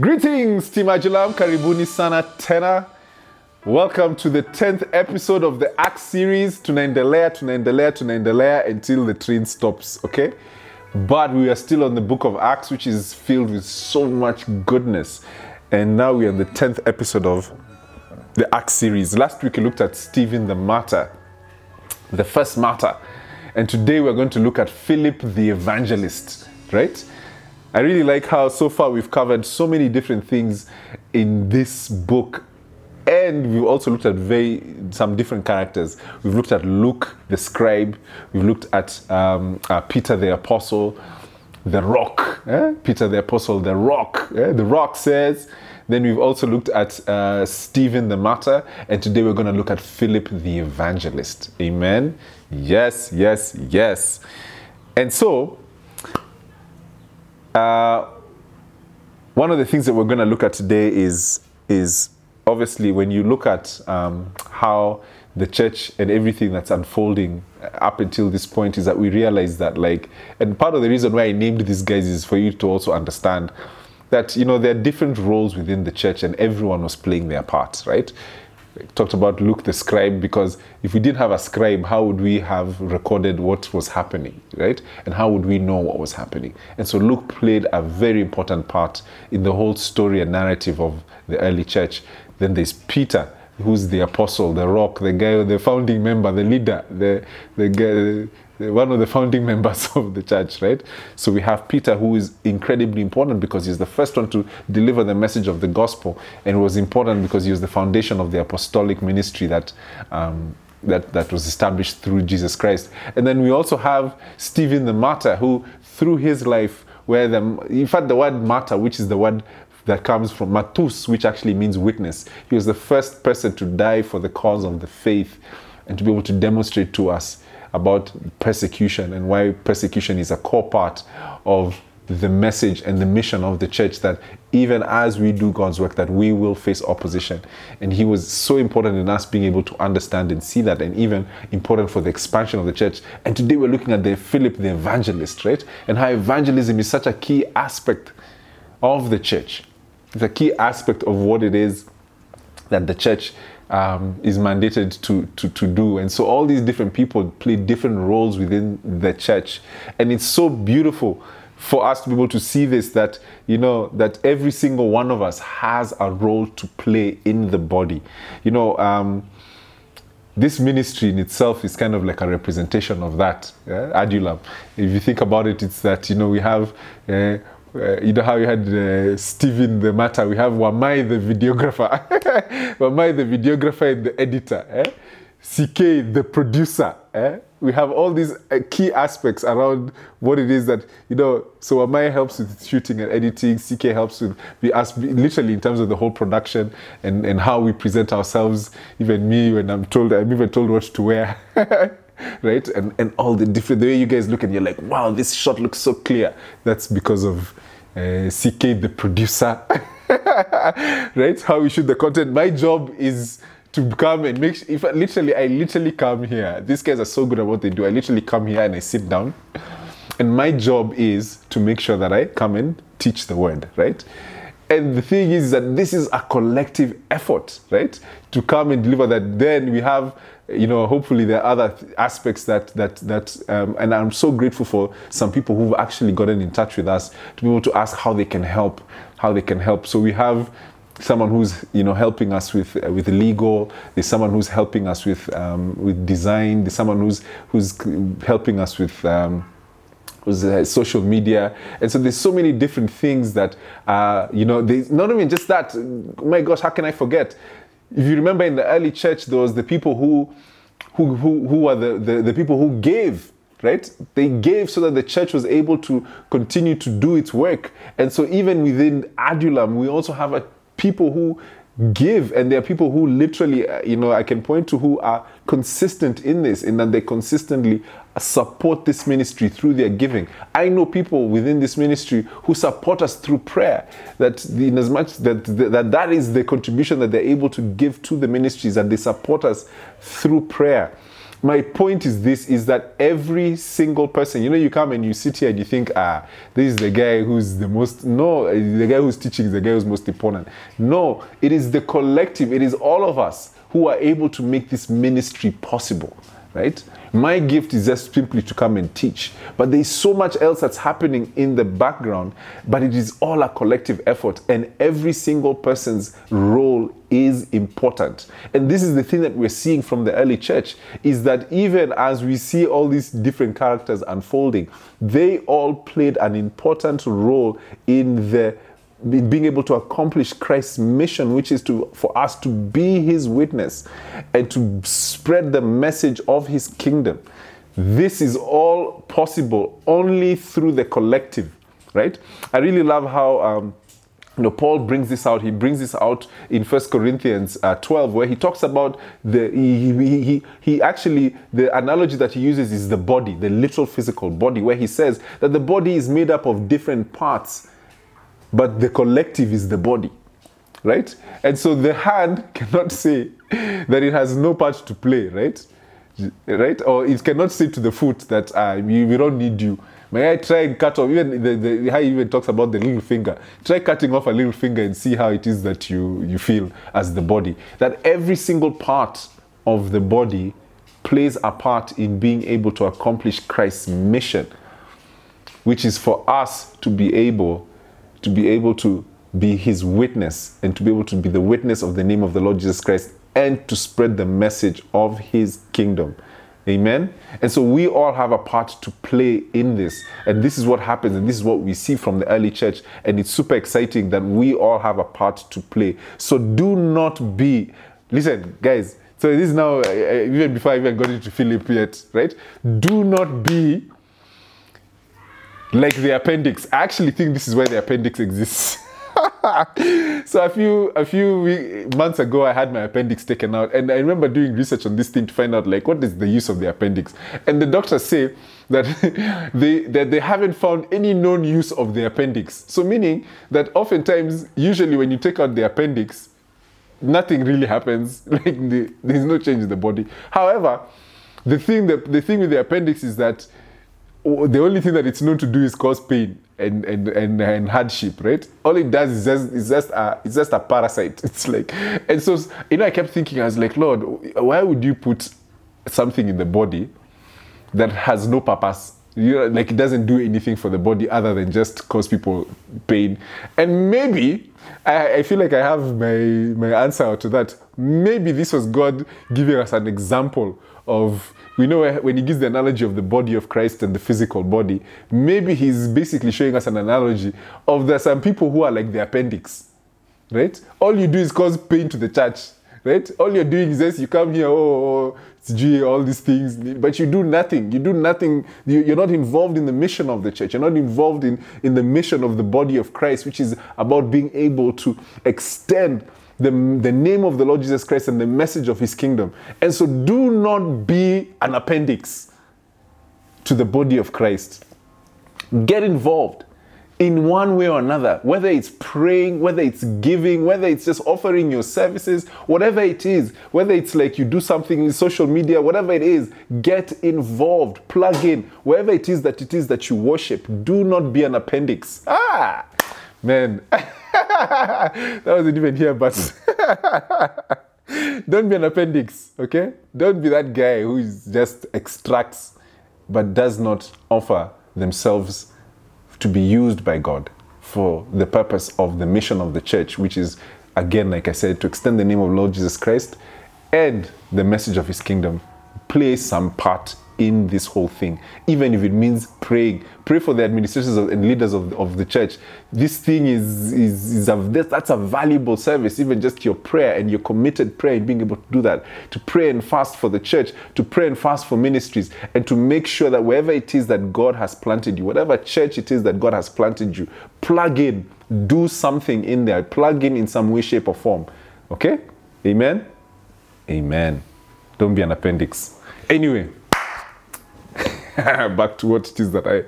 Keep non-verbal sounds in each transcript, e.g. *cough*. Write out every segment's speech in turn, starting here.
Greetings, Team Adulam, Karibuni Sana Tena. Welcome to the 10th episode of the Acts series, tunaendelea, tunaendelea, tunaendelea until the train stops, okay? But we are still on the book of Acts, which is filled with so much goodness. And now we are on the 10th episode of the Acts series. Last week we looked at Stephen the martyr, the first martyr. And today we're going to look at Philip the evangelist, right? I really like how so far we've covered so many different things in this book. And we've also looked at very some different characters. We've looked at Luke the scribe. We've looked at um, uh, Peter the apostle, the rock. eh? Peter the apostle, the rock. eh? The rock says. Then we've also looked at uh, Stephen the martyr, and today we're going to look at Philip the evangelist. Amen. Yes, yes, yes. And so uh, one of the things that we're going to look at today is is obviously when you look at um, how the church and everything that's unfolding up until this point is that we realize that like and part of the reason why i named these guys is for you to also understand that you know there are different roles within the church and everyone was playing their part right talked about Luke the scribe because if we didn't have a scribe, how would we have recorded what was happening, right? And how would we know what was happening? And so Luke played a very important part in the whole story and narrative of the early church. Then there's Peter, who's the apostle, the rock, the guy, the founding member, the leader, the the guy one of the founding *laughs* members of the church, right? So we have Peter, who is incredibly important because he's the first one to deliver the message of the gospel, and was important because he was the foundation of the apostolic ministry that. Um, that, that was established through Jesus Christ. And then we also have Stephen the martyr, who through his life, where the, in fact, the word martyr, which is the word that comes from matus, which actually means witness, he was the first person to die for the cause of the faith and to be able to demonstrate to us about persecution and why persecution is a core part of the message and the mission of the church that even as we do God's work that we will face opposition. And he was so important in us being able to understand and see that and even important for the expansion of the church. And today we're looking at the Philip the evangelist right? And how evangelism is such a key aspect of the church a key aspect of what it is that the church um, is mandated to, to, to do. And so all these different people play different roles within the church. And it's so beautiful for us to be able to see this that, you know, that every single one of us has a role to play in the body. You know, um, this ministry in itself is kind of like a representation of that. Yeah? Adulam. If you think about it, it's that, you know, we have. Uh, uh, you know how you had uh, the matter, we have Wamai the videographer, *laughs* Wamai the videographer and the editor, eh? CK the producer. Eh? We have all these uh, key aspects around what it is that, you know, so Wamai helps with shooting and editing, CK helps with, we ask, literally in terms of the whole production and, and how we present ourselves, even me when I'm told, I'm even told what to wear. *laughs* *laughs* right? And and all the different the way you guys look and you're like wow this shot looks so clear. That's because of uh, ck the producer. *laughs* Right? How we shoot the content. My job is to come and make if I, literally i literally come here. These guys are so good at what they do. I literally come here and i sit down. And my job is to make sure that i come and teach the word right? And the thing is that this is a collective effort right? To come and deliver that. Then we have you know hopefully there are other aspects that that that um, and i'm so grateful for some people who've actually gotten in touch with us to be able to ask how they can help how they can help. So we have someone who's you know helping us with uh, with legal. There's someone who's helping us with um, with design. There's someone who's who's helping us with um, was uh, social media. And so there's so many different things that uh, you know there's not even just that. My gosh how can i forget if you remember in the early church there was the people who who who, who were the, the, the people who gave right? They gave so that the church was able to continue to do its work. And so even within adulam we also have a people who give and there are people who literally uh, you know i can point to who are consistent in this in that they consistently support this ministry through their giving. I know people within this ministry who support us through prayer that in as much that that, that is the contribution that they're able to give to the ministries that they support us through prayer. My point is this is that every single person you know you come and you sit here and you think ah this is the guy who's the most no the guy who's teaching is the guy who's most important. No it is the collective it is all of us who are able to make this ministry possible right? My gift is just simply to come and teach. But there's so much else that's happening in the background but it is all a collective effort and every single person's role is important. And this is the thing that we're seeing from the early church is that even as we see all these different characters unfolding they all played an important role in the being able to accomplish Christ's mission, which is to for us to be His witness and to spread the message of His kingdom. This is all possible only through the collective, right? I really love how. Um, you know, Paul brings this out. He brings this out in First Corinthians uh, 12, where he talks about the he, he, he, he actually the analogy that he uses is the body, the literal physical body, where he says that the body is made up of different parts, but the collective is the body, right? And so the hand *laughs* cannot say that it has no part to play, right? Right? Or it cannot say to the foot that uh, we, don't need you May I try and cut off? Even the, the, how even talks about the little finger. Try cutting off a little finger and see how it is that you, you feel as the body. That every single part of the body plays a part in being able to accomplish Christ's mission, which is for us to be able to be able to be his witness and to be able to be the witness of the name of the Lord Jesus Christ and to spread the message of his kingdom. Amen. And so we all have a part to play in this. And this is what happens. And this is what we see from the early church. And it's super exciting that we all have a part to play. So do not be, listen, guys. So this is now, uh, even before I even got into Philip yet, right? Do not be like the appendix. I actually think this is why the appendix exists. *laughs* so a few a few months ago, I had my appendix taken out, and I remember doing research on this thing to find out like what is the use of the appendix. And the doctors say that *laughs* they that they haven't found any known use of the appendix. So meaning that oftentimes, usually when you take out the appendix, nothing really happens. *laughs* Like the, there's no change in the body. However, the thing that the thing with the appendix is that the only thing that it's known to do is cause pain and, and, and, and hardship, right? All it does is just, it's just, a, it's just a parasite. *laughs* It's like, and so, you know, I kept thinking, I was like, Lord, why would you put something in the body that has no purpose? You know, like it doesn't do anything for the body other than just cause people pain. And maybe, I, I feel like I have my, my answer to that. Maybe this was God giving us an example of we know when he gives the analogy of the body of Christ and the physical body, maybe he's basically showing us an analogy of there are some people who are like the appendix, right? All you do is cause pain to the church, right? All you're doing is just you come here, oh, oh, oh it's all these things, but you do nothing. You do nothing. You're not involved in the mission of the church. You're not involved in, in the mission of the body of Christ, which is about being able to extend the, the name of the Lord Jesus Christ and the message of his kingdom. And so do not be an appendix to the body of Christ. Get involved in one way or another, whether it's praying, whether it's giving, whether it's just offering your services, whatever it is, whether it's like you do something in social media, whatever it is, get involved, plug in, wherever it is that it is that you worship. Do not be an appendix. Ah, man. *laughs* *laughs* that wasn't even here, but *laughs* don't be an appendix, okay? Don't be that guy who just extracts but does not offer themselves to be used by God for the purpose of the mission of the church, which is, again, like I said, to extend the name of Lord Jesus Christ and the message of his kingdom. Play some part in this whole thing, even if it means praying. Pray for the administrators and leaders of, of the church. This thing is, is, is a, that's a valuable service, even just your prayer and your committed prayer and being able to do that. To pray and fast for the church, to pray and fast for ministries, and to make sure that wherever it is that God has planted you, whatever church it is that God has planted you, plug in, do something in there, plug in in some way, shape, or form. Okay? Amen? Amen. Don't be an appendix. Anyway. *laughs* back to what it is that I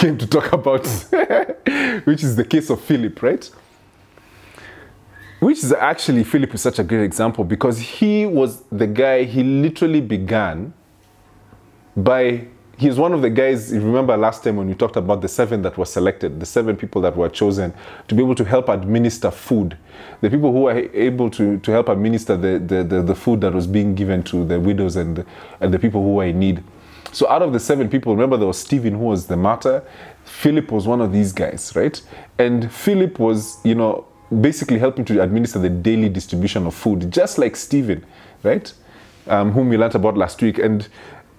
came to talk about, *laughs* which is the case of Philip, right? Which is actually, Philip is such a great example because he was the guy, he literally began by he's one of the guys remember last time when we talked about the seven that were selected the seven people that were chosen to be able to help administer food. The people who were able to, to help administer the, the, the, the food that was being given to the widows and, and the people who were in need. So out of the seven people remember there was stephen who was the martyr philip was one of these guys right? And philip was you know basically helping to administer the daily distribution of food just like stephen right? Um, whom we learned about last week. And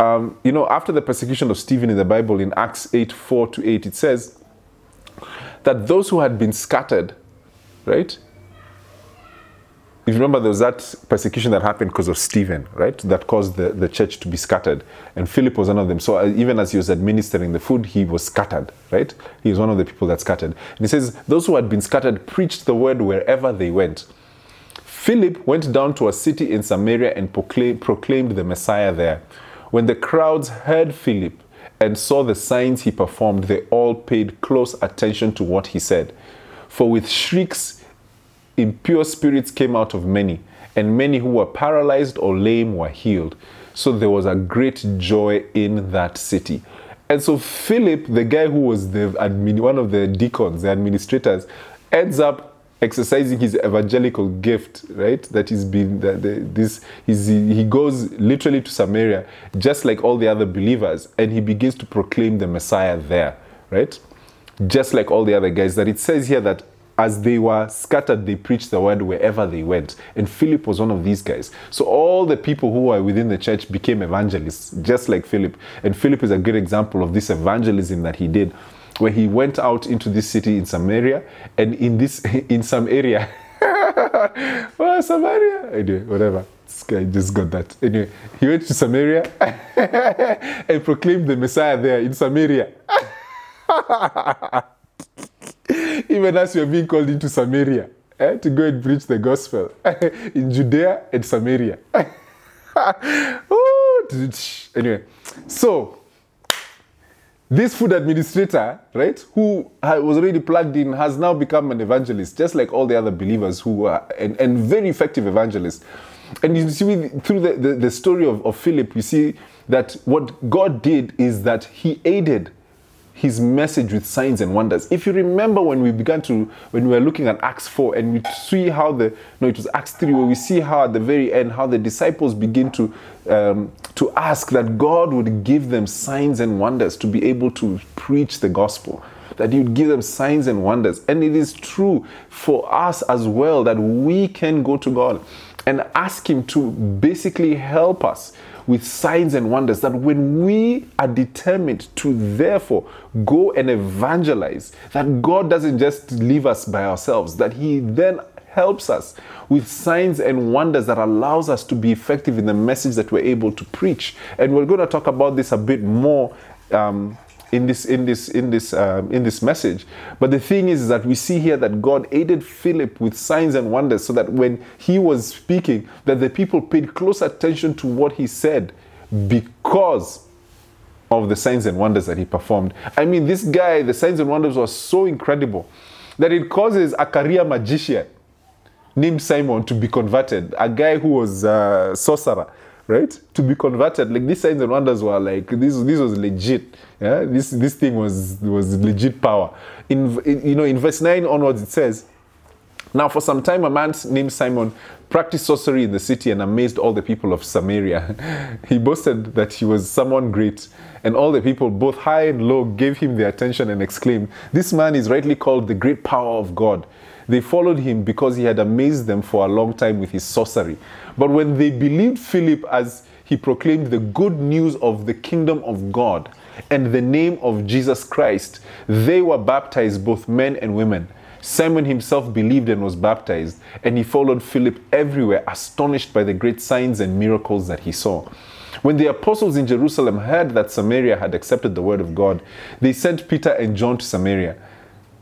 um, you know, after the persecution of Stephen in the Bible in Acts 8 4 to 8, it says that those who had been scattered, right? If you remember, there was that persecution that happened because of Stephen, right? That caused the, the church to be scattered. And Philip was one of them. So uh, even as he was administering the food, he was scattered, right? He was one of the people that scattered. And he says, Those who had been scattered preached the word wherever they went. Philip went down to a city in Samaria and proclaimed the Messiah there. When the crowds heard Philip and saw the signs he performed, they all paid close attention to what he said. For with shrieks, impure spirits came out of many, and many who were paralyzed or lame were healed. So there was a great joy in that city. And so Philip, the guy who was the admin, one of the deacons, the administrators, ends up exercising his evangelical gift, right? That he's been that the, this he goes literally to Samaria, just like all the other believers, and he begins to proclaim the Messiah there, right? Just like all the other guys. That it says here that as they were scattered, they preached the word wherever they went. And Philip was one of these guys. So all the people who were within the church became evangelists, just like Philip. And Philip is a good example of this evangelism that he did where he went out into this city in Samaria, and in this *laughs* in some area, *laughs* well, Samaria, anyway, whatever. This guy just got that. Anyway, he went to Samaria *laughs* and proclaimed the Messiah there in Samaria. Even as you are being called into Samaria eh, to go and preach the gospel in Judea and Samaria. anyway, so this food administrator, right, who was already plugged in, has now become an evangelist, just like all the other believers who are, and, and very effective evangelists. And you see, through the, the, the story of, of Philip, we see that what God did is that he aided his message with signs and wonders. If you remember when we began to, when we were looking at Acts 4 and we see how the, no, it was Acts 3 where we see how at the very end, how the disciples begin to, um, to ask that God would give them signs and wonders to be able to preach the gospel. That He would give them signs and wonders. And it is true for us as well that we can go to God and ask Him to basically help us with signs and wonders that when we are determined to therefore go and evangelize, that God doesn't just leave us by ourselves, that He then helps us with signs and wonders that allows us to be effective in the message that we're able to preach. And we're going to talk about this a bit more um, in this in this in this um, in this message. But the thing is, is that we see here that God aided Philip with signs and wonders, so that when he was speaking, that the people paid close attention to what he said because of the signs and wonders that he performed. I mean, this guy, the signs and wonders were so incredible that it causes a career magician named Simon to be converted, a guy who was a sorcerer right? To be converted, like these signs and wonders were like this. This was legit. Yeah, this this thing was was legit power. In, in you know in verse nine onwards, it says. Now, for some time, a man named Simon practiced sorcery in the city and amazed all the people of Samaria. *laughs* he boasted that he was someone great, and all the people, both high and low, gave him their attention and exclaimed, This man is rightly called the great power of God. They followed him because he had amazed them for a long time with his sorcery. But when they believed Philip as he proclaimed the good news of the kingdom of God and the name of Jesus Christ, they were baptized, both men and women. Simon himself believed and was baptized, and he followed Philip everywhere, astonished by the great signs and miracles that he saw. When the apostles in Jerusalem heard that Samaria had accepted the word of God, they sent Peter and John to Samaria.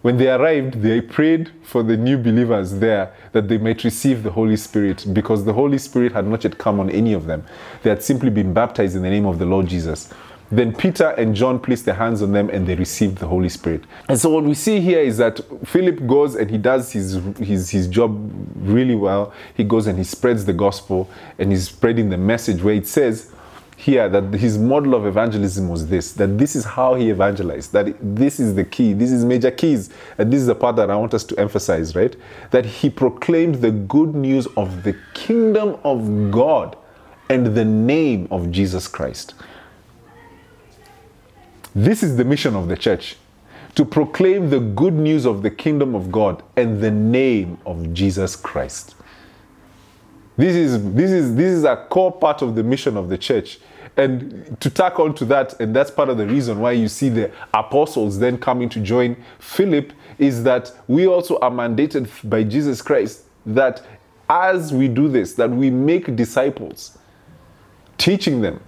When they arrived, they prayed for the new believers there that they might receive the Holy Spirit because the Holy Spirit had not yet come on any of them. They had simply been baptized in the name of the Lord Jesus. Then Peter and John placed their hands on them and they received the Holy Spirit. And so what we see here is that Philip goes and he does his, his, his job really well. He goes and he spreads the gospel and he's spreading the message where it says, here that his model of evangelism was this that this is how he evangelized, that this is the key, this is major keys, and this is the part that I want us to emphasize, right? That he proclaimed the good news of the kingdom of God and the name of Jesus Christ. This is the mission of the church to proclaim the good news of the kingdom of God and the name of Jesus Christ. This is, this is, this is a core part of the mission of the church. And to tack on to that, and that's part of the reason why you see the apostles then coming to join Philip, is that we also are mandated by Jesus Christ that as we do this, that we make disciples, teaching them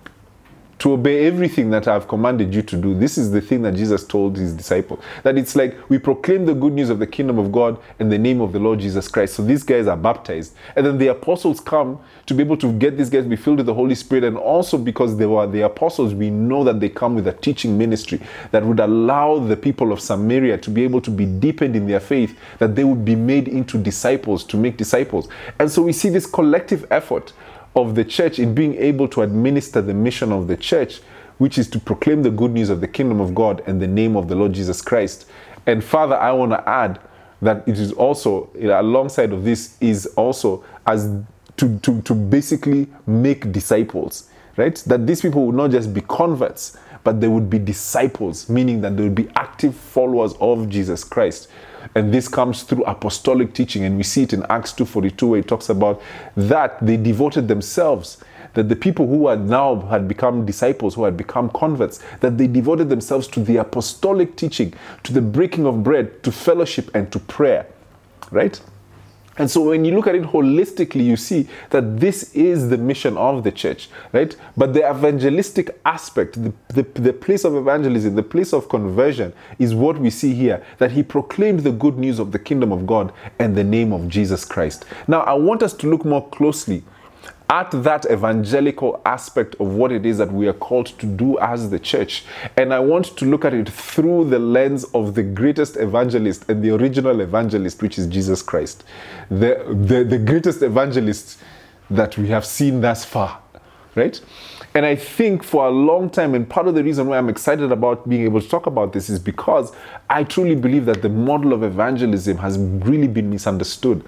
to obey everything that I've commanded you to do. This is the thing that Jesus told his disciples. That it's like we proclaim the good news of the kingdom of God in the name of the Lord Jesus Christ. So these guys are baptized. And then the apostles come to be able to get these guys to be filled with the Holy Spirit. And also because they were the apostles, we know that they come with a teaching ministry that would allow the people of Samaria to be able to be deepened in their faith, that they would be made into disciples, to make disciples. And so we see this collective effort of the church in being able to administer the mission of the church, which is to proclaim the good news of the kingdom of God and the name of the Lord Jesus Christ. And Father, I want to add that it is also, alongside of this, is also as to, to, to basically make disciples, right? That these people would not just be converts, but they would be disciples, meaning that they would be active followers of Jesus Christ. And this comes through apostolic teaching. And we see it in Acts 2.42 where it talks about that they devoted themselves that the people who had now had become disciples, who had become converts, that they devoted themselves to the apostolic teaching, to the breaking of bread, to fellowship, and to prayer. Right? And so when you look at it holistically, you see that this is the mission of the church, right? But the evangelistic aspect, the, the, the, place of evangelism, the place of conversion is what we see here that he proclaimed the good news of the kingdom of God and the name of Jesus Christ. Now, I want us to look more closely at that evangelical aspect of what it is that we are called to do as the church. And I want to look at it through the lens of the greatest evangelist and the original evangelist, which is Jesus Christ. The, the, the greatest evangelist that we have seen thus far, right? And I think for a long time, and part of the reason why I'm excited about being able to talk about this is because I truly believe that the model of evangelism has really been misunderstood.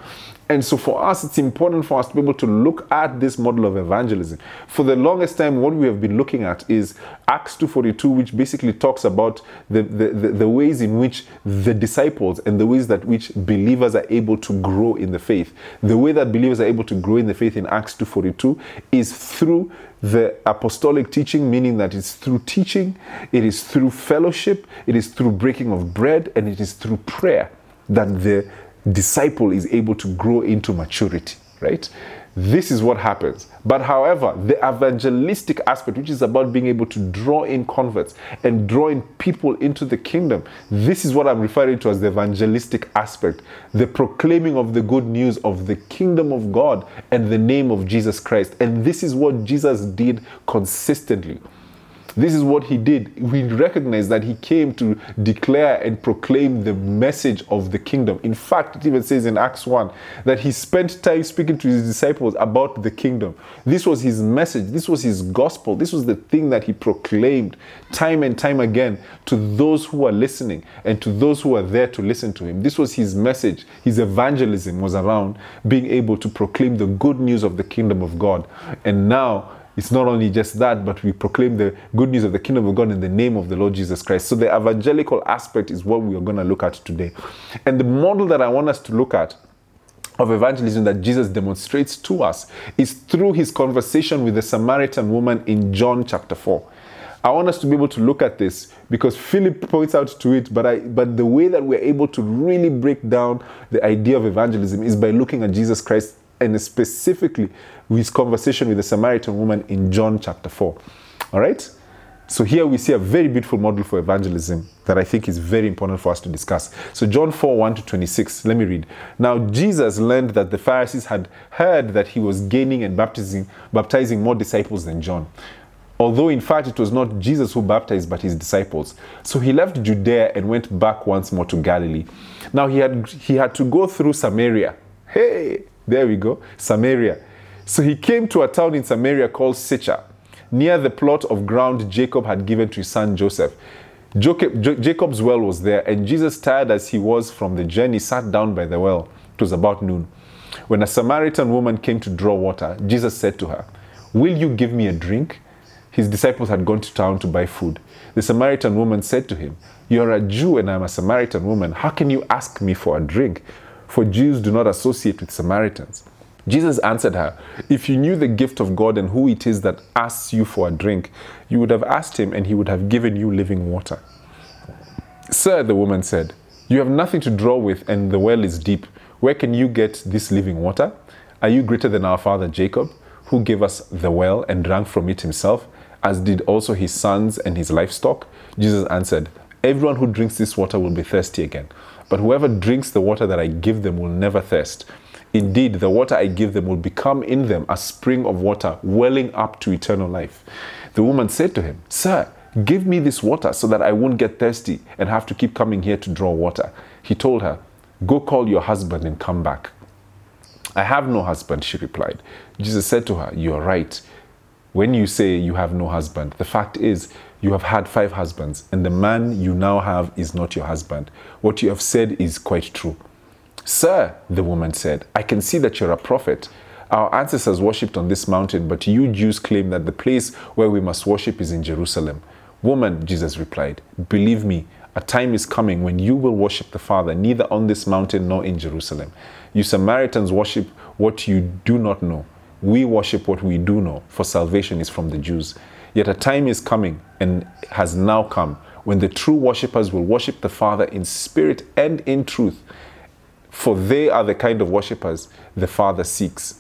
And so for us, it's important for us to be able to look at this model of evangelism. For the longest time, what we have been looking at is Acts 2.42, which basically talks about the, the, the, the ways in which the disciples and the ways that which believers are able to grow in the faith. The way that believers are able to grow in the faith in Acts 2.42 is through the apostolic teaching, meaning that it's through teaching, it is through fellowship, it is through breaking of bread, and it is through prayer that the disciple is able to grow into maturity, right? This is what happens. But however, the evangelistic aspect, which is about being able to draw in converts and drawing people into the kingdom, this is what I'm referring to as the evangelistic aspect, the proclaiming of the good news of the kingdom of God and the name of Jesus Christ. And this is what Jesus did consistently. This is what he did. We recognize that he came to declare and proclaim the message of the kingdom. In fact, it even says in Acts 1 that he spent time speaking to his disciples about the kingdom. This was his message, this was his gospel, this was the thing that he proclaimed time and time again to those who are listening and to those who are there to listen to him. This was his message. His evangelism was around being able to proclaim the good news of the kingdom of God. And now, it's not only just that, but we proclaim the good news of the kingdom of God in the name of the Lord Jesus Christ. So the evangelical aspect is what we are going to look at today. And the model that I want us to look at of evangelism that Jesus demonstrates to us is through his conversation with the Samaritan woman in John chapter 4. I want us to be able to look at this because Philip points out to it, but I but the way that we're able to really break down the idea of evangelism is by looking at Jesus Christ and specifically his conversation with the Samaritan woman in John chapter 4. All right? So here we see a very beautiful model for evangelism that I think is very important for us to discuss. So John 4 1 to 26, let me read. Now Jesus learned that the Pharisees had heard that he was gaining and baptizing, baptizing more disciples than John. Although in fact it was not Jesus who baptized but his disciples. So he left Judea and went back once more to Galilee. Now he had he had to go through Samaria. Hey, there we go. Samaria. So he came to a town in Samaria called Sychar, near the plot of ground Jacob had given to his son Joseph. Jacob's well was there, and Jesus, tired as he was from the journey, sat down by the well. It was about noon. When a Samaritan woman came to draw water, Jesus said to her, Will you give me a drink? His disciples had gone to town to buy food. The Samaritan woman said to him, You are a Jew and I am a Samaritan woman. How can you ask me for a drink? For Jews do not associate with Samaritans. Jesus answered her, If you knew the gift of God and who it is that asks you for a drink, you would have asked him and he would have given you living water. Sir, the woman said, You have nothing to draw with and the well is deep. Where can you get this living water? Are you greater than our father Jacob, who gave us the well and drank from it himself, as did also his sons and his livestock? Jesus answered, Everyone who drinks this water will be thirsty again, but whoever drinks the water that I give them will never thirst. Indeed, the water I give them will become in them a spring of water welling up to eternal life. The woman said to him, Sir, give me this water so that I won't get thirsty and have to keep coming here to draw water. He told her, Go call your husband and come back. I have no husband, she replied. Jesus said to her, You are right. When you say you have no husband, the fact is you have had five husbands, and the man you now have is not your husband. What you have said is quite true. Sir, the woman said, I can see that you're a prophet. Our ancestors worshipped on this mountain, but you Jews claim that the place where we must worship is in Jerusalem. Woman, Jesus replied, believe me, a time is coming when you will worship the Father neither on this mountain nor in Jerusalem. You Samaritans worship what you do not know. We worship what we do know, for salvation is from the Jews. Yet a time is coming and has now come when the true worshippers will worship the Father in spirit and in truth for they are the kind of worshippers the Father seeks.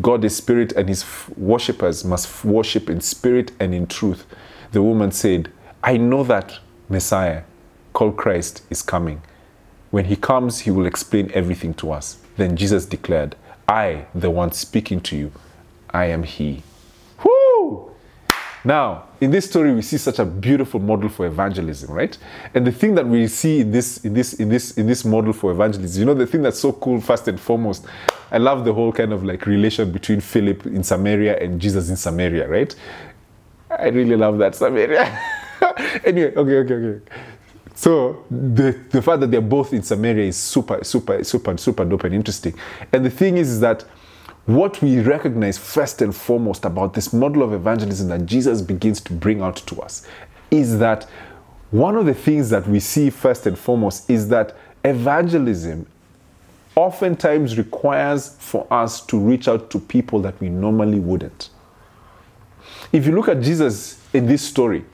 God is spirit, and his worshippers must worship in spirit and in truth. The woman said, I know that Messiah, called Christ, is coming. When he comes, he will explain everything to us. Then Jesus declared, I, the one speaking to you, I am he. Now, in this story, we see such a beautiful model for evangelism, right? And the thing that we see in this, in this, in this, in this model for evangelism, you know, the thing that's so cool, first and foremost, I love the whole kind of like relation between Philip in Samaria and Jesus in Samaria, right? I really love that Samaria. *laughs* anyway, okay, okay, okay. So the the fact that they're both in Samaria is super, super, super, super dope and interesting. And the thing is, is that what we recognize first and foremost about this model of evangelism that Jesus begins to bring out to us is that one of the things that we see first and foremost is that evangelism oftentimes requires for us to reach out to people that we normally wouldn't. If you look at Jesus in this story,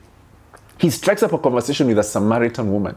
he strikes up a conversation with a Samaritan woman,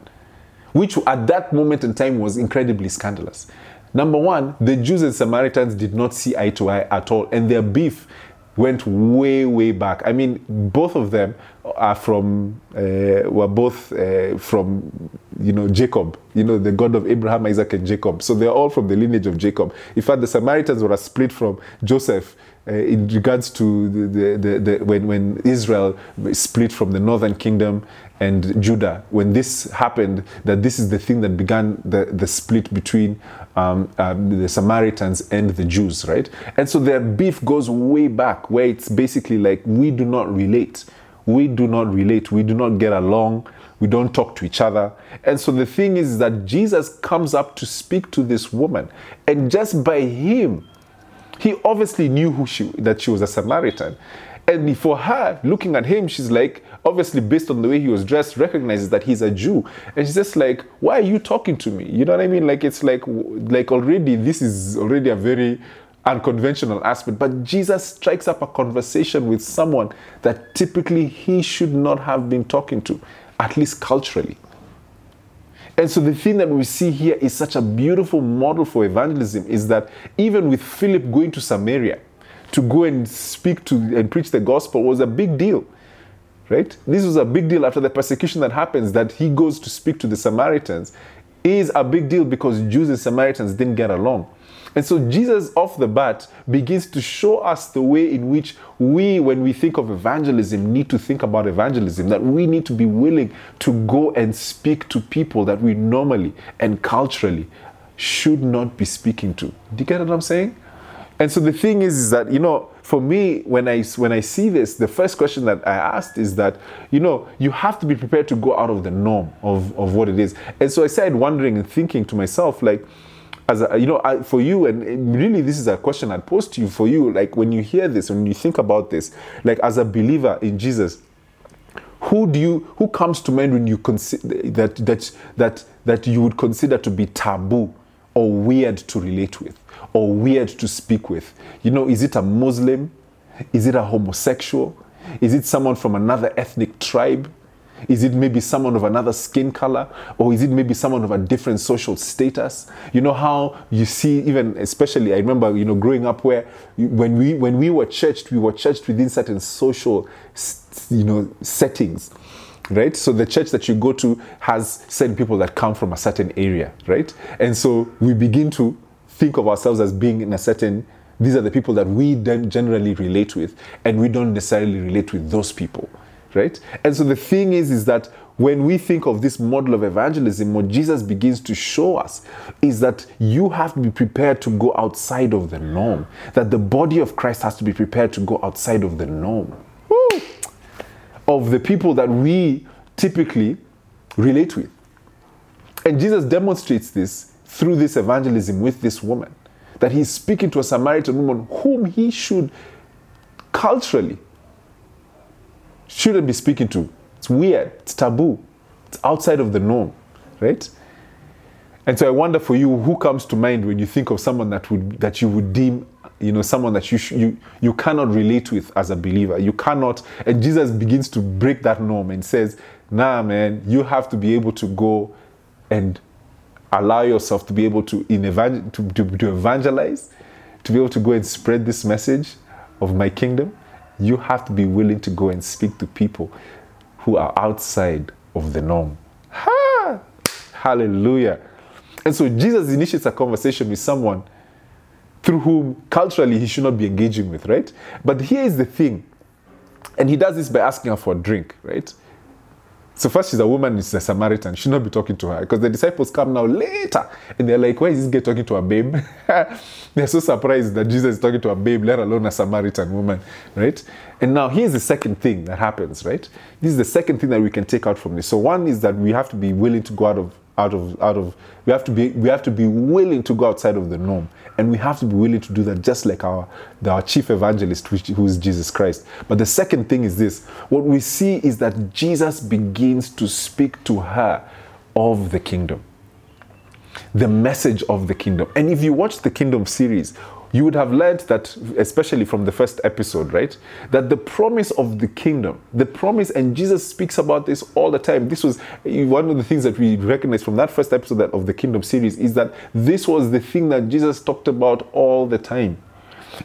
which at that moment in time was incredibly scandalous. Number one, the Jews and Samaritans did not see eye to eye at all, and their beef went way, way back. I mean, both of them are from, uh, were both uh, from, you know, Jacob, you know, the God of Abraham, Isaac, and Jacob. So they're all from the lineage of Jacob. In fact, the Samaritans were a split from Joseph uh, in regards to the, the, the, the, when, when Israel split from the northern kingdom and Judah, when this happened, that this is the thing that began the, the split between um, um, the Samaritans and the Jews, right? And so their beef goes way back, where it's basically like we do not relate. We do not relate. We do not get along. We don't talk to each other. And so the thing is that Jesus comes up to speak to this woman, and just by him, he obviously knew who she, that she was a Samaritan. And for her, looking at him, she's like, obviously, based on the way he was dressed, recognizes that he's a Jew. And she's just like, why are you talking to me? You know what I mean? Like, it's like, like already, this is already a very unconventional aspect. But Jesus strikes up a conversation with someone that typically he should not have been talking to, at least culturally. And so the thing that we see here is such a beautiful model for evangelism is that even with Philip going to Samaria to go and speak to and preach the gospel was a big deal. Right? This was a big deal after the persecution that happens that he goes to speak to the Samaritans is a big deal because Jews and Samaritans didn't get along. And so Jesus, off the bat, begins to show us the way in which we, when we think of evangelism, need to think about evangelism, that we need to be willing to go and speak to people that we normally and culturally should not be speaking to. Do you get what I'm saying? And so the thing is, is that, you know, for me, when I when I see this, the first question that I asked is that you know you have to be prepared to go out of the norm of of what it is. And so I started wondering and thinking to myself like as a, you know, I, for you, and really, this is a question I'd pose to you. For you, like when you hear this, when you think about this, like as a believer in Jesus, who do you, who comes to mind when you consider that that that that you would consider to be taboo or weird to relate with or weird to speak with? You know, is it a Muslim? Is it a homosexual? Is it someone from another ethnic tribe? Is it maybe someone of another skin color? Or is it maybe someone of a different social status? You know how you see, even especially, I remember, you know, growing up where when we when we were churched, we were churched within certain social, you know, settings right? So the church that you go to has certain people that come from a certain area, right? And so we begin to think of ourselves as being in a certain these are the people that we then generally relate with and we don't necessarily relate with those people right? And so the thing is, is that when we think of this model of evangelism, what Jesus begins to show us is that you have to be prepared to go outside of the norm, that the body of Christ has to be prepared to go outside of the norm Woo! of the people that we typically relate with. And Jesus demonstrates this through this evangelism with this woman, that he's speaking to a Samaritan woman whom he should culturally shouldn't be speaking to. It's weird. It's taboo. It's outside of the norm, right? And so I wonder for you, who comes to mind when you think of someone that would that you would deem, you know, someone that you sh- you you cannot relate with as a believer. You cannot. And Jesus begins to break that norm and says, "Nah, man, you have to be able to go and allow yourself to be able to to, to, to evangelize, to be able to go and spread this message of my kingdom." you have to be willing to go and speak to people who are outside of the norm. Ha! Hallelujah. And so Jesus initiates a conversation with someone through whom culturally he should not be engaging with, right? But here is the thing. And he does this by asking her for a drink, right? So first she's a woman, she's a Samaritan. She not be talking to her because the disciples come now later and they're like, why is this guy talking to a babe? *laughs* they're so surprised that Jesus is talking to a babe, let alone a Samaritan woman, right? And now here's the second thing that happens, right? This is the second thing that we can take out from this. So one is that we have to be willing to go out of out of out of we have to be we have to be willing to go outside of the norm and we have to be willing to do that just like our our chief evangelist which, who is jesus christ. But the second thing is this. What we see is that jesus begins to speak to her of the kingdom. The message of the kingdom. And if you watch the kingdom series you would have learned that, especially from the first episode, right? That the promise of the kingdom, the promise, and Jesus speaks about this all the time. This was one of the things that we recognize from that first episode of the kingdom series is that this was the thing that Jesus talked about all the time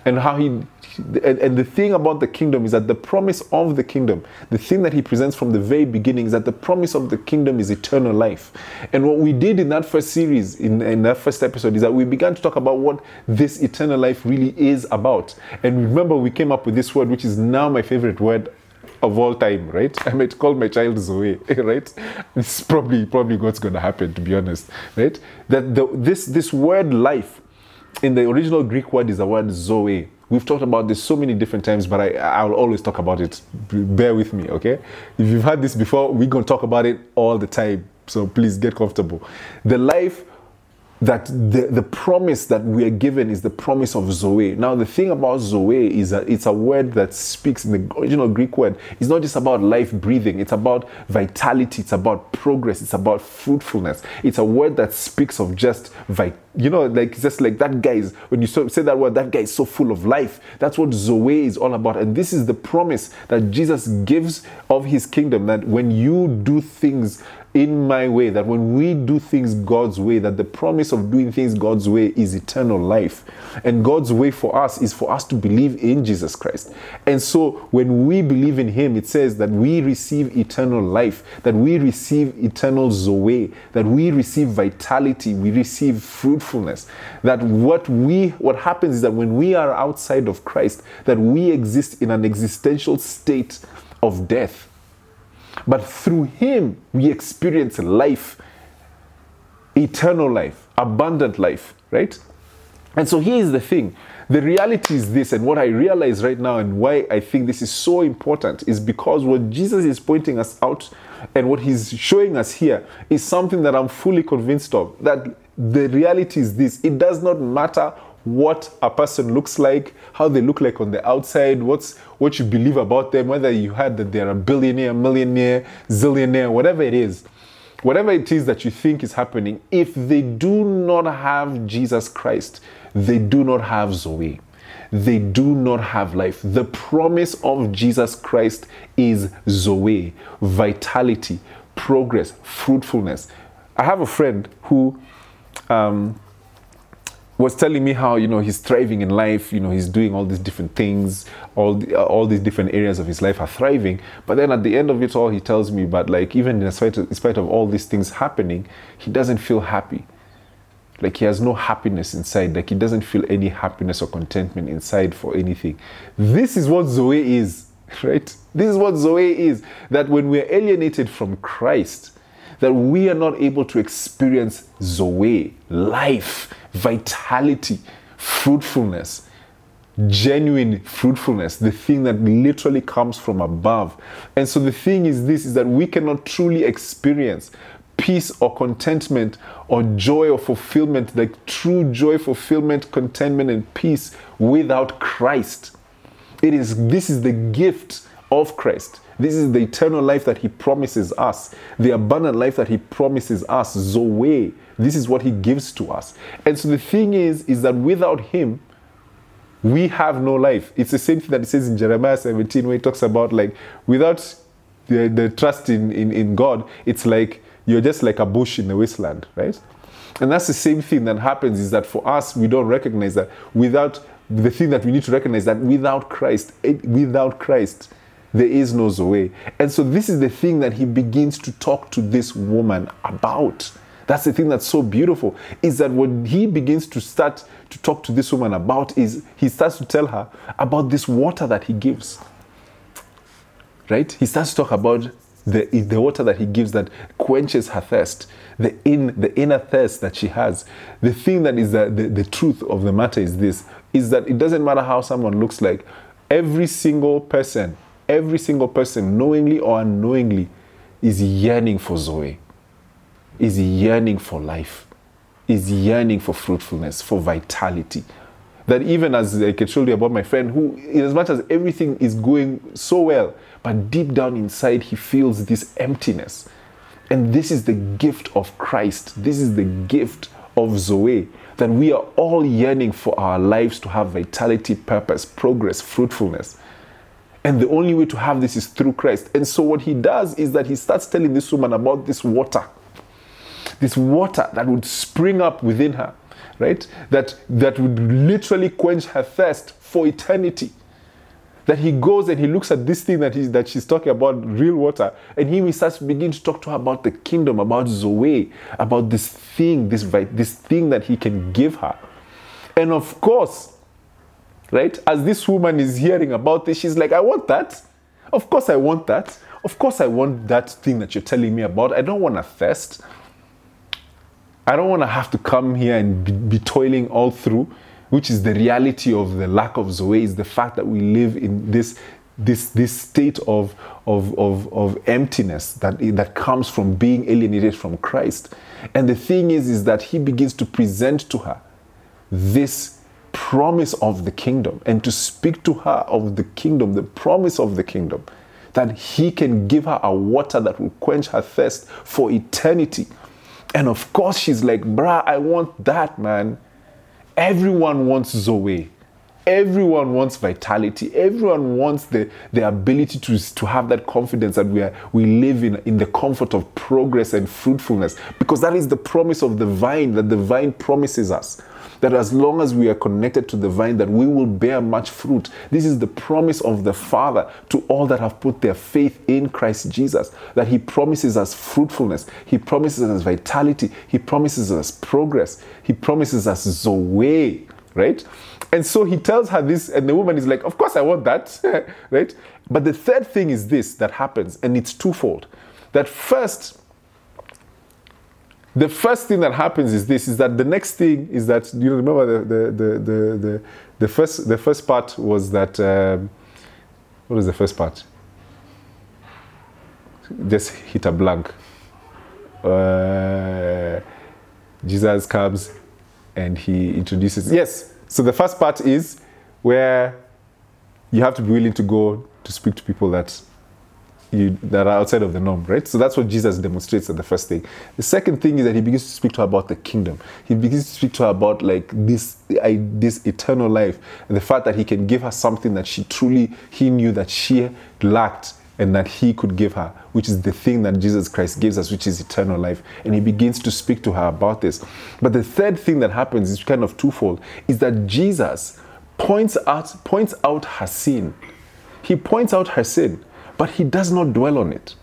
and how he and, and, the thing about the kingdom is that the promise of the kingdom, the thing that he presents from the very beginning, is that the promise of the kingdom is eternal life. And what we did in that first series, in, in that first episode, is that we began to talk about what this eternal life really is about. And remember, we came up with this word, which is now my favorite word of all time, right? *laughs* I might call my child Zoe, *laughs* right? It's probably probably what's going to happen, to be honest, right? That the, this this word life in the original Greek word is the word Zoe We've talked about this so many different times, but I, I'll always talk about it. Bear with me, okay? If you've had this before, we're to talk about it all the time. So please get comfortable. The life that the, the promise that we are given is the promise of Zoe. Now, the thing about Zoe is that it's a word that speaks in the original Greek word. It's not just about life breathing, it's about vitality, it's about progress, it's about fruitfulness. It's a word that speaks of just vitality you know, like just like that guy when you say that word, that guy is so full of life. That's what Zoe is all about. And this is the promise that Jesus gives of his kingdom that when you do things in my way, that when we do things God's way, that the promise of doing things God's way is eternal life. And God's way for us is for us to believe in Jesus Christ. And so when we believe in Him, it says that we receive eternal life, that we receive eternal Zoe, that we receive vitality, we receive fruitfulness. That what we what happens is that when we are outside of Christ, that we exist in an existential state of death but through Him, we experience life, eternal life, abundant life, right? And so here is the thing The reality is this, and what I realize right now, and why I think this is so important, is because what Jesus is pointing us out and what he's showing us here is something that I'm fully convinced of. That the reality is this it does not matter what a person looks like, how they look like on the outside, what's what you believe about them, whether you heard that they're a billionaire, millionaire, zillionaire, whatever it is, whatever it is that you think is happening, if they do not have Jesus Christ, they do not have Zoe. They do not have life. The promise of Jesus Christ is Zoe, vitality, progress, fruitfulness. I have a friend who um, was telling me how you know he's thriving in life you know he's doing all these different things all the, uh, all these different areas of his life are thriving. But then at the end of it all he tells me but like even in spite of, in spite of all these things happening he doesn't feel happy. Like he has no happiness inside. Like he doesn't feel any happiness or contentment inside for anything. This is what zoe is *laughs* right? This is what zoe is. That when we're alienated from christ that we are not able to experience Zoe, life, vitality, fruitfulness, genuine fruitfulness, the thing that literally comes from above. And so the thing is this is that we cannot truly experience peace or contentment or joy or fulfillment, like true joy, fulfillment, contentment, and peace without Christ. It is this is the gift of Christ. This is the eternal life that He promises us, the abundant life that He promises us, Zoe. This is what He gives to us. And so the thing is, is that without Him, we have no life. It's the same thing that it says in Jeremiah 17, where it talks about like without the, the trust in, in, in God, it's like you're just like a bush in the wasteland, right? And that's the same thing that happens is that for us, we don't recognize that without the thing that we need to recognize that without Christ, eh, without Christ, there is no Zoe. And so this is the thing that he begins to talk to this woman about. That's the thing that's so beautiful is that what he begins to start to talk to this woman about is he starts to tell her about this water that he gives. Right? He starts to talk about the, the water that he gives that quenches her thirst, the, in, the inner thirst that she has. The thing that is the, the, the truth of the matter is this is that it doesn't matter how someone looks like, every single person every single person, knowingly or unknowingly, is yearning for Zoe, is yearning for life, is yearning for fruitfulness, for vitality. That even as I told you about my friend, who, in as much as everything is going so well, but deep down inside, he feels this emptiness. And this is the gift of Christ. This is the gift of Zoe. That we are all yearning for our lives to have vitality, purpose, progress, fruitfulness. And the only way to have this is through Christ. And so, what he does is that he starts telling this woman about this water, this water that would spring up within her, right? That, that would literally quench her thirst for eternity. That he goes and he looks at this thing that, he's, that she's talking about, real water, and he starts begin to talk to her about the kingdom, about Zoe, about this thing, this, this thing that he can give her. And of course, right? As this woman is hearing about this, she's like, I want that. Of course, I want that. Of course, I want that thing that you're telling me about. I don't want to thirst. I don't want to have to come here and be, be, toiling all through, which is the reality of the lack of Zoe, is the fact that we live in this, this, this state of, of, of, of emptiness that, that comes from being alienated from Christ. And the thing is, is that he begins to present to her this promise of the kingdom and to speak to her of the kingdom, the promise of the kingdom, that He can give her a water that will quench her thirst for eternity. And of course, she's like, bruh, I want that, man. Everyone wants Zoe. Everyone wants vitality. Everyone wants the, the ability to, to have that confidence that we, are, we live in, in the comfort of progress and fruitfulness. Because that is the promise of the vine that the vine promises us. That as long as we are connected to the vine that we will bear much fruit. This is the promise of the father to all that have put their faith in christ jesus. That he promises us fruitfulness. He promises us vitality. He promises us progress. He promises us zoe right and so he tells her this and the woman is like of course i want that *laughs* right but the third thing is this that happens and it's twofold that first the first thing that happens is this: is that the next thing is that you remember the the the the, the, the first the first part was that um, what is the first part? Just hit a blank. Uh, Jesus comes and he introduces. Yes. So the first part is where you have to be willing to go to speak to people that you, that are outside of the norm, right? So that's what Jesus demonstrates at the first thing. The second thing is that he begins to speak to her about the kingdom. He begins to speak to her about like this, I, this eternal life, and the fact that he can give her something that she truly he knew that she lacked and that he could give her, which is the thing that Jesus Christ gives us, which is eternal life. And he begins to speak to her about this. But the third thing that happens is kind of twofold, is that Jesus points out points out her sin. He points out her sin but he does not dwell on it.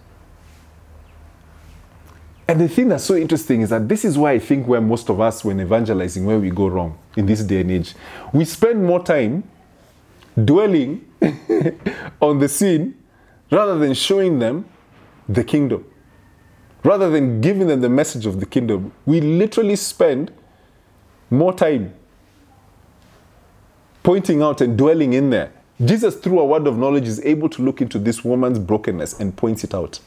And the thing that's so interesting is that this is why I think where most of us, when evangelizing, where we go wrong in this day and age, we spend more time dwelling *laughs* on the sin rather than showing them the kingdom. Rather than giving them the message of the kingdom, we literally spend more time pointing out and dwelling in there Jesus, through a word of knowledge, is able to look into this woman's brokenness and points it out.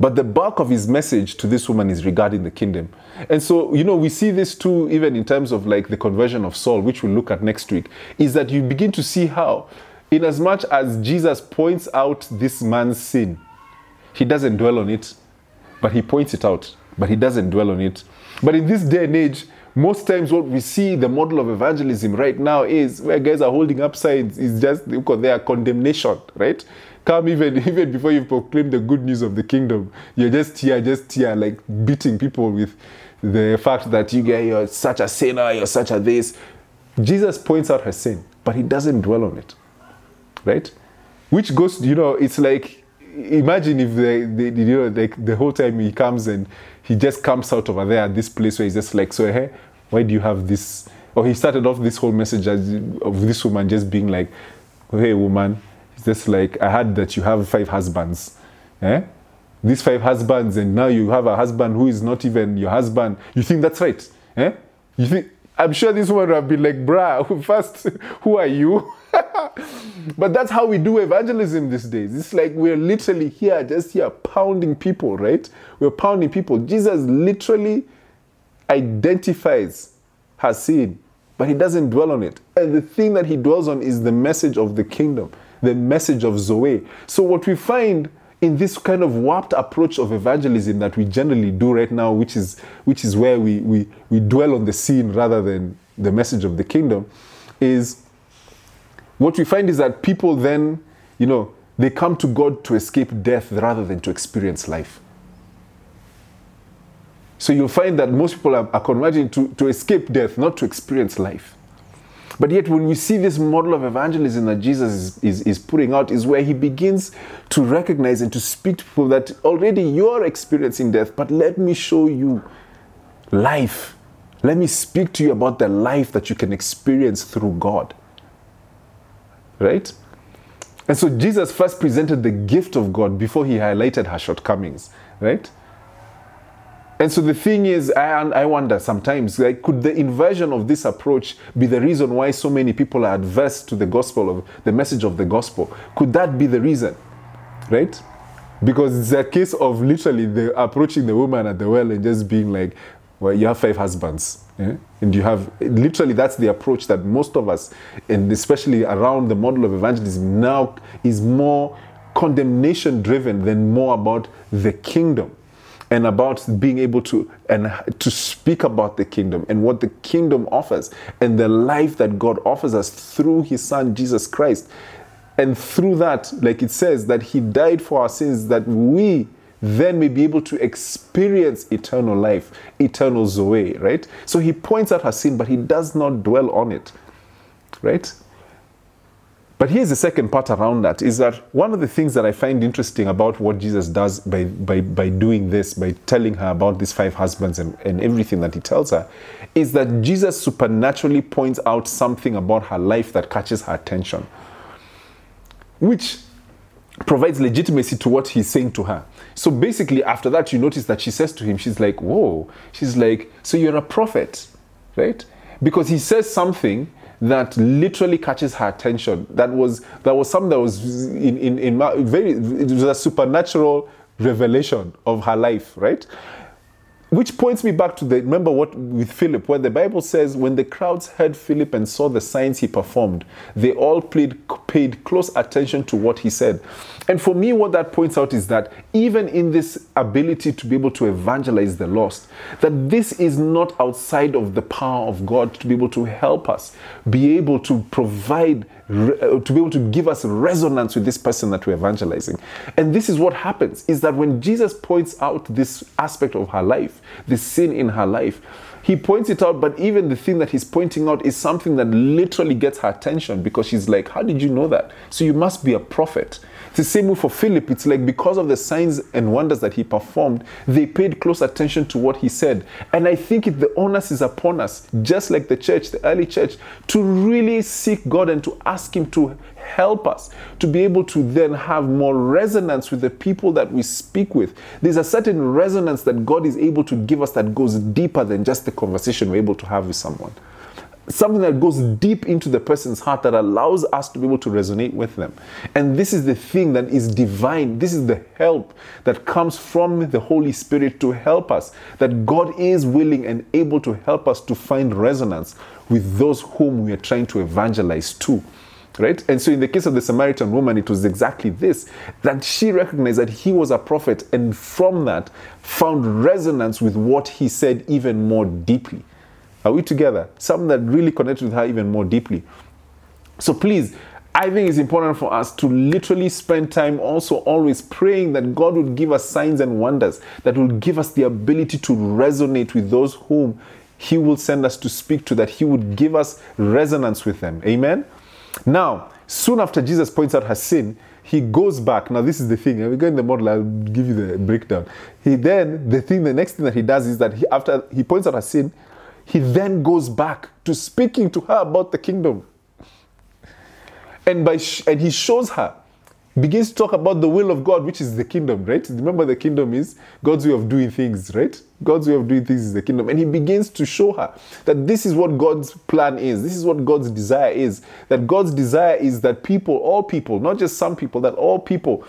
But the bulk of his message to this woman is regarding the kingdom. And so, you know, we see this too, even in terms of like the conversion of Saul, which we'll look at next week, is that you begin to see how, in as Jesus points out this man's sin, he doesn't dwell on it, but he points it out, but he doesn't dwell on it. But in this day and age, most times what we see the model of evangelism right now is where guys are holding up signs. Is just because they are condemnation right? Come even *laughs* even before you proclaim the good news of the kingdom you're just here just here like beating people with the fact that you get you're such a sinner you're such a this. Jesus points out her sin but he doesn't dwell on it right which goes you know it's like imagine if the, the you know like the whole time he comes and he just comes out over there at this place where he's just like, so hey, why do you have this? Or he started off this whole message as, of this woman just being like, hey woman, it's just like I heard that you have five husbands. Eh? These five husbands, and now you have a husband who is not even your husband. You think that's right? Eh? You think I'm sure this woman would have been like, bruh, *laughs* first, who are you? *laughs* but that's how we do evangelism these days. It's like we're literally here, just here, pounding people, right? We're pounding people. Jesus literally identifies her sin, but he doesn't dwell on it. And the thing that he dwells on is the message of the kingdom, the message of Zoe. So, what we find in this kind of warped approach of evangelism that we generally do right now, which is, which is where we, we, we dwell on the sin rather than the message of the kingdom, is what we find is that people then, you know, they come to God to escape death rather than to experience life. So you'll find that most people are, are converging to, to escape death, not to experience life. But yet, when we see this model of evangelism that Jesus is, is, is, putting out, is where he begins to recognize and to speak to people that already you're experiencing death, but let me show you life. Let me speak to you about the life that you can experience through God right? And so Jesus first presented the gift of God before he highlighted her shortcomings, right? And so the thing is, I, I wonder sometimes, like, could the inversion of this approach be the reason why so many people are adverse to the gospel of the message of the gospel? Could that be the reason, right? Because it's a case of literally the approaching the woman at the well and just being like, well, you have five husbands. Yeah? And you have literally that's the approach that most of us, and especially around the model of evangelism now, is more condemnation driven than more about the kingdom and about being able to and to speak about the kingdom and what the kingdom offers and the life that God offers us through his son Jesus Christ. And through that, like it says, that he died for our sins that we then may be able to experience eternal life, eternal Zoe, right? So he points out her sin, but he does not dwell on it, right? But here's the second part around that is that one of the things that I find interesting about what Jesus does by, by, by doing this, by telling her about these five husbands and, and everything that he tells her, is that Jesus supernaturally points out something about her life that catches her attention, which provides legitimacy to what he's saying to her. So basically, after that, you notice that she says to him, she's like, Whoa. She's like, So you're a prophet, right? Because he says something that literally catches her attention. That was that was something that was in in, in very it was a supernatural revelation of her life, right? Which points me back to the remember what with Philip, where the Bible says when the crowds heard Philip and saw the signs he performed, they all paid, paid close attention to what he said. And for me, what that points out is that even in this ability to be able to evangelize the lost, that this is not outside of the power of God to be able to help us be able to provide uh, to be able to give us resonance with this person that we're evangelizing. And this is what happens is that when Jesus points out this aspect of her life, this sin in her life, he points it out, but even the thing that he's pointing out is something that literally gets her attention because she's like, How did you know that? So you must be a prophet. The same way for Philip. It's like because of the signs and wonders that he performed, they paid close attention to what he said. And I think the onus is upon us, just like the church, the early church, to really seek God and to ask Him to help us to be able to then have more resonance with the people that we speak with. There's a certain resonance that God is able to give us that goes deeper than just the conversation we're able to have with someone something that goes deep into the person's heart that allows us to be able to resonate with them. And this is the thing that is divine. This is the help that comes from the Holy Spirit to help us. That God is willing and able to help us to find resonance with those whom we are trying to evangelize to. Right? And so, in the case of the Samaritan woman, it was exactly this that she recognized that he was a prophet, and from that, found resonance with what he said even more deeply. Are we together? Something that really connects with her even more deeply. So please, I think it's important for us to literally spend time also always praying that God would give us signs and wonders, that will give us the ability to resonate with those whom He will send us to speak to, that He would give us resonance with them. Amen? Now, soon after Jesus points out her sin, he goes back. Now, this is the thing. We go in the model, I'll give you the breakdown. He then, the thing, the next thing that he does is that he, after he points out her sin, he then goes back to speaking to her about the kingdom. And, by sh- and he shows her, begins to talk about the will of God, which is the kingdom, right? Remember, the kingdom is God's way of doing things, right? God's way of doing things is the kingdom. And he begins to show her that this is what God's plan is, this is what God's desire is. That God's desire is that people, all people, not just some people, that all people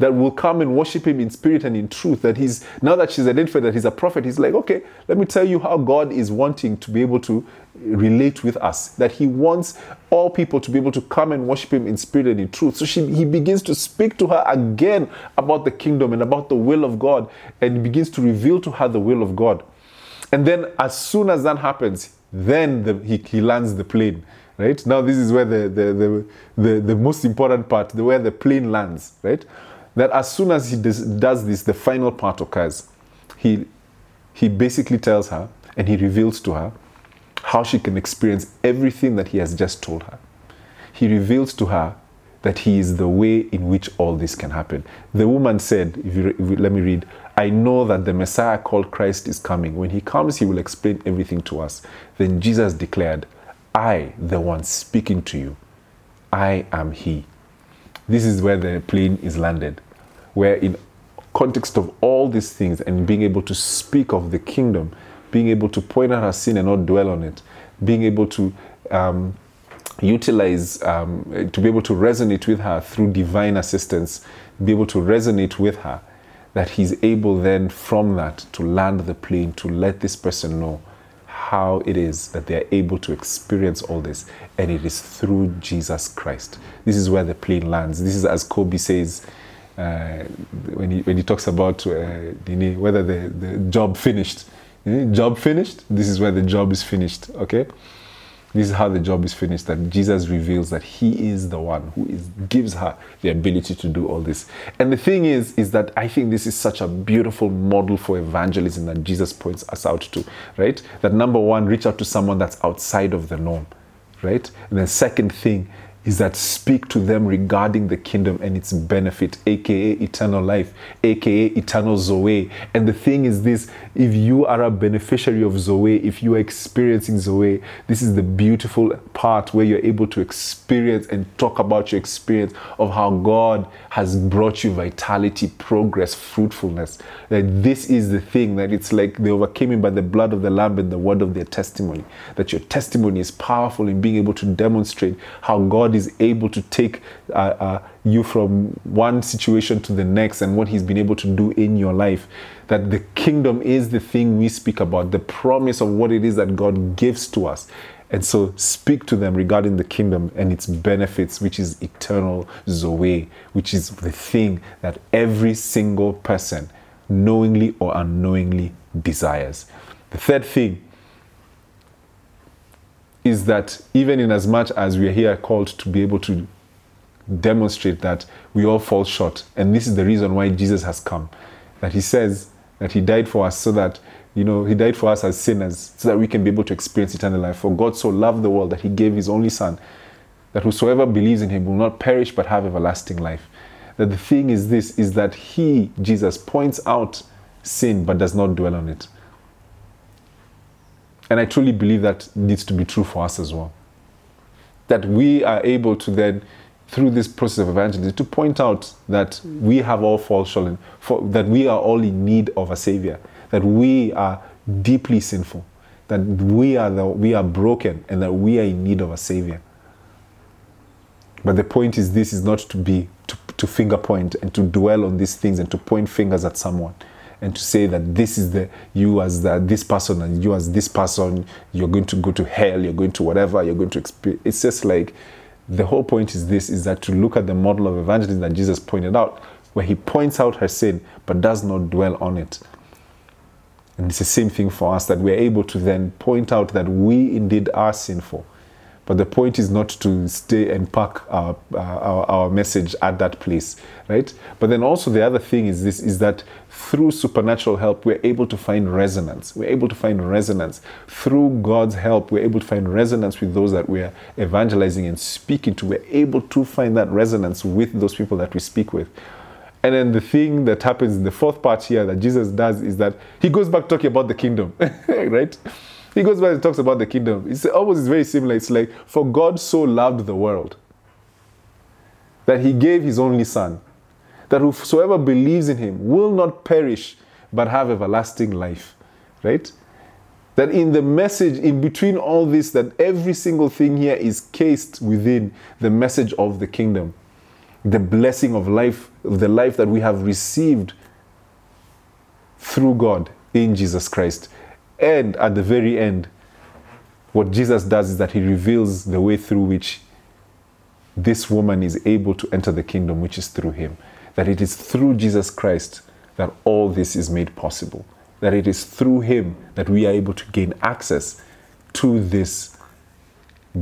that will come and worship him in spirit and in truth. That he's now that she's identified that he's a prophet, he's like, okay, let me tell you how God is wanting to be able to relate with us. That he wants all people to be able to come and worship him in spirit and in truth. So she, he begins to speak to her again about the kingdom and about the will of God, and begins to reveal to her the will of God. And then, as soon as that happens, then the, he, he lands the plane right now this is where the the, the, the, the most important part the where the plane lands right that as soon as he does, this, the final part occurs. He, he basically tells her and he reveals to her how she can experience everything that he has just told her. He reveals to her that he is the way in which all this can happen. The woman said, if you, if you, let me read, I know that the Messiah called Christ is coming. When he comes, he will explain everything to us. Then Jesus declared, I, the one speaking to you, I am he. This is where the plane is landed where in context of all these things and being able to speak of the kingdom, being able to point out her sin and not dwell on it, being able to um, utilize, um, to be able to resonate with her through divine assistance, be able to resonate with her, that he's able then from that to land the plane, to let this person know how it is that they are able to experience all this, and it is through Jesus Christ. This is where the plane lands. This is as Kobe says uh, when, he, when he talks about uh, whether the, the job finished. Job finished, this is where the job is finished, okay? This is how the job is finished that Jesus reveals that he is the one who is, gives her the ability to do all this. And the thing is, is that I think this is such a beautiful model for evangelism that Jesus points us out to, right? That number one, reach out to someone that's outside of the norm, right? And the second thing is that speak to them regarding the kingdom and its benefit, aka eternal life, aka eternal Zoe. And the thing is this if you are a beneficiary of Zoe, if you are experiencing Zoe, this is the beautiful part where you're able to experience and talk about your experience of how God has brought you vitality, progress, fruitfulness. That this is the thing that it's like they overcame him by the blood of the Lamb and the word of their testimony. That your testimony is powerful in being able to demonstrate how God is able to take uh, uh, you from one situation to the next and what He's been able to do in your life. That the kingdom is the thing we speak about, the promise of what it is that God gives to us. And so speak to them regarding the kingdom and its benefits, which is eternal Zoe, which is the thing that every single person, knowingly or unknowingly, desires. The third thing is that even in as much as we are here called to be able to demonstrate that we all fall short, and this is the reason why Jesus has come, that he says that he died for us so that you know he died for us as sinners so that we can be able to experience eternal life. For God so loved the world that he gave his only son, that whosoever believes in him will not perish but have everlasting life. That the thing is this is that he, Jesus, points out sin but does not dwell on it. And I truly believe that needs to be true for us as well. That we are able to then, through this process of evangelism, to point out that we have all fallen that we are all in need of a savior, that we are deeply sinful, that we are the, we are broken, and that we are in need of a savior. But the point is, this is not to be to, to finger point and to dwell on these things and to point fingers at someone and to say that this is the you as the, this person and you as this person you're going to go to hell you're going to whatever you're going to experience it's just like the whole point is this is that to look at the model of evangelism that jesus pointed out where he points out her sin but does not dwell on it and it's the same thing for us that we're able to then point out that we indeed are sinful but the point is not to stay and park our, uh, our, our, message at that place, right? But then also the other thing is this is that through supernatural help, we're able to find resonance. We're able to find resonance. Through God's help, we're able to find resonance with those that we're evangelizing and speaking to. We're able to find that resonance with those people that we speak with. And then the thing that happens in the fourth part here that Jesus does is that he goes back talking about the kingdom, *laughs* right? He goes back and talks about the kingdom. It's almost very similar. It's like, for God so loved the world that he gave his only son, that whosoever believes in him will not perish but have everlasting life. Right? That in the message, in between all this, that every single thing here is cased within the message of the kingdom, the blessing of life, the life that we have received through God in Jesus Christ. And at the very end, what Jesus does is that he reveals the way through which this woman is able to enter the kingdom, which is through him. That it is through Jesus Christ that all this is made possible. That it is through him that we are able to gain access to this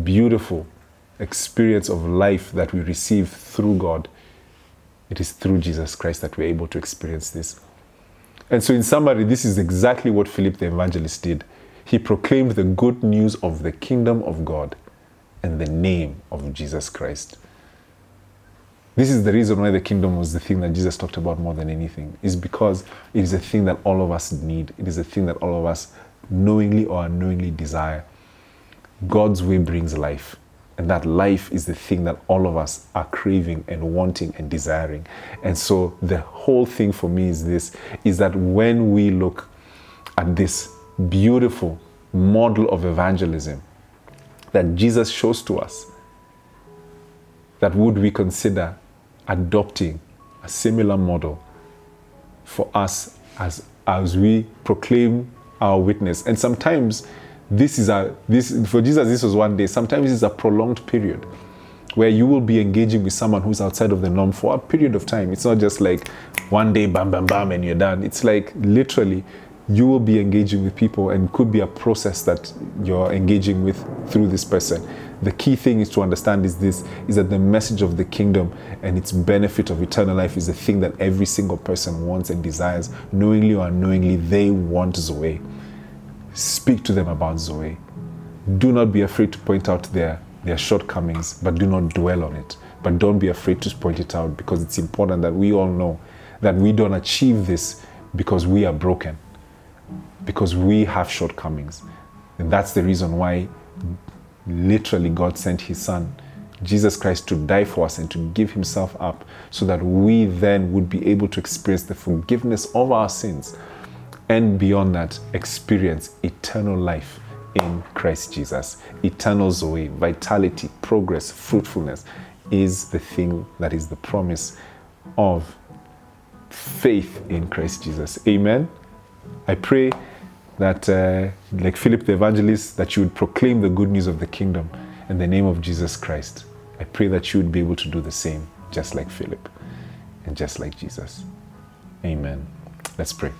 beautiful experience of life that we receive through God. It is through Jesus Christ that we're able to experience this. And so, in summary, this is exactly what Philip the evangelist did. He proclaimed the good news of the kingdom of God and the name of Jesus Christ. This is the reason why the kingdom was the thing that Jesus talked about more than anything, is because it is a thing that all of us need. It is a thing that all of us knowingly or unknowingly desire. God's way brings life. And that life is the thing that all of us are craving and wanting and desiring. And so the whole thing for me is this is that when we look at this beautiful model of evangelism that Jesus shows to us, that would we consider adopting a similar model for us as, as we proclaim our witness. And sometimes this is a this for Jesus this was one day. Sometimes it's a prolonged period where you will be engaging with someone who's outside of the norm for a period of time. It's not just like one day bam bam bam and you're done. It's like literally you will be engaging with people and could be a process that you're engaging with through this person the key thing is to understand is this is that the message of the kingdom and its benefit of eternal life is the thing that every single person wants and desires knowingly or unknowingly they want zoe Speak to them about Zoe. Do not be afraid to point out their their shortcomings, but do not dwell on it. But don't be afraid to point it out because it's important that we all know that we don't achieve this because we are broken, because we have shortcomings. And that's the reason why literally God sent his son, Jesus Christ, to die for us and to give himself up so that we then would be able to experience the forgiveness of our sins and beyond that, experience eternal life in Christ Jesus. Eternal Zoe, vitality, progress, fruitfulness is the thing that is the promise of faith in Christ Jesus. Amen. I pray that, uh, like Philip the evangelist, that you would proclaim the good news of the kingdom in the name of Jesus Christ. I pray that you would be able to do the same, just like Philip and just like Jesus. Amen. Let's pray.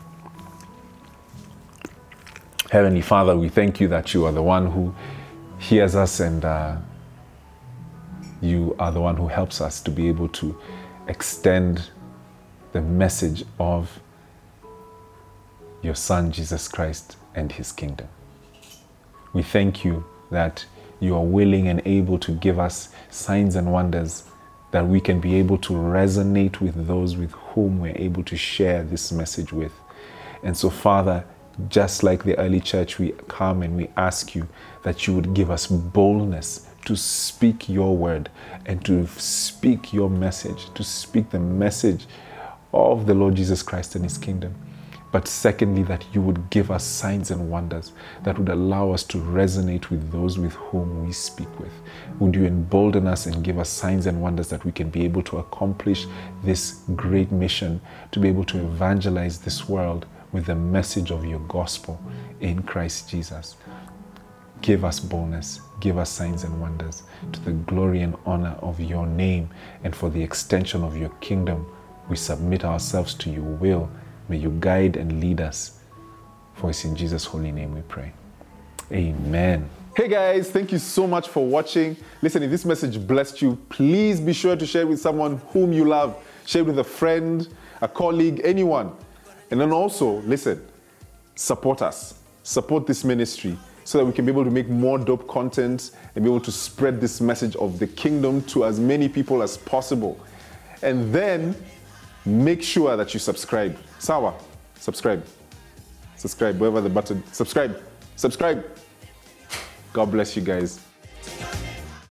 Heavenly Father, we thank you that you are the one who hears us and uh, you are the one who helps us to be able to extend the message of your Son, Jesus Christ, and his kingdom. We thank you that you are willing and able to give us signs and wonders that we can be able to resonate with those with whom we're able to share this message with. And so, Father, just like the early church, we come and we ask you that you would give us boldness to speak your word and to speak your message, to speak the message of the Lord Jesus Christ and his kingdom. But secondly, that you would give us signs and wonders that would allow us to resonate with those with whom we speak with. Would you embolden us and give us signs and wonders that we can be able to accomplish this great mission, to be able to evangelize this world with the message of your gospel in Christ Jesus. Give us boldness, give us signs and wonders to the glory and honor of your name and for the extension of your kingdom. We submit ourselves to your will. May you guide and lead us. For it's in Jesus' holy name we pray. Amen. Hey guys, thank you so much for watching. Listen, if this message blessed you, please be sure to share it with someone whom you love. Share it with a friend, a colleague, anyone. And then also, listen, support us, support this ministry so that we can be able to make more dope content and be able to spread this message of the kingdom to as many people as possible. And then make sure that you subscribe. Sawa, subscribe. Subscribe, wherever the button. Subscribe. Subscribe. God bless you guys.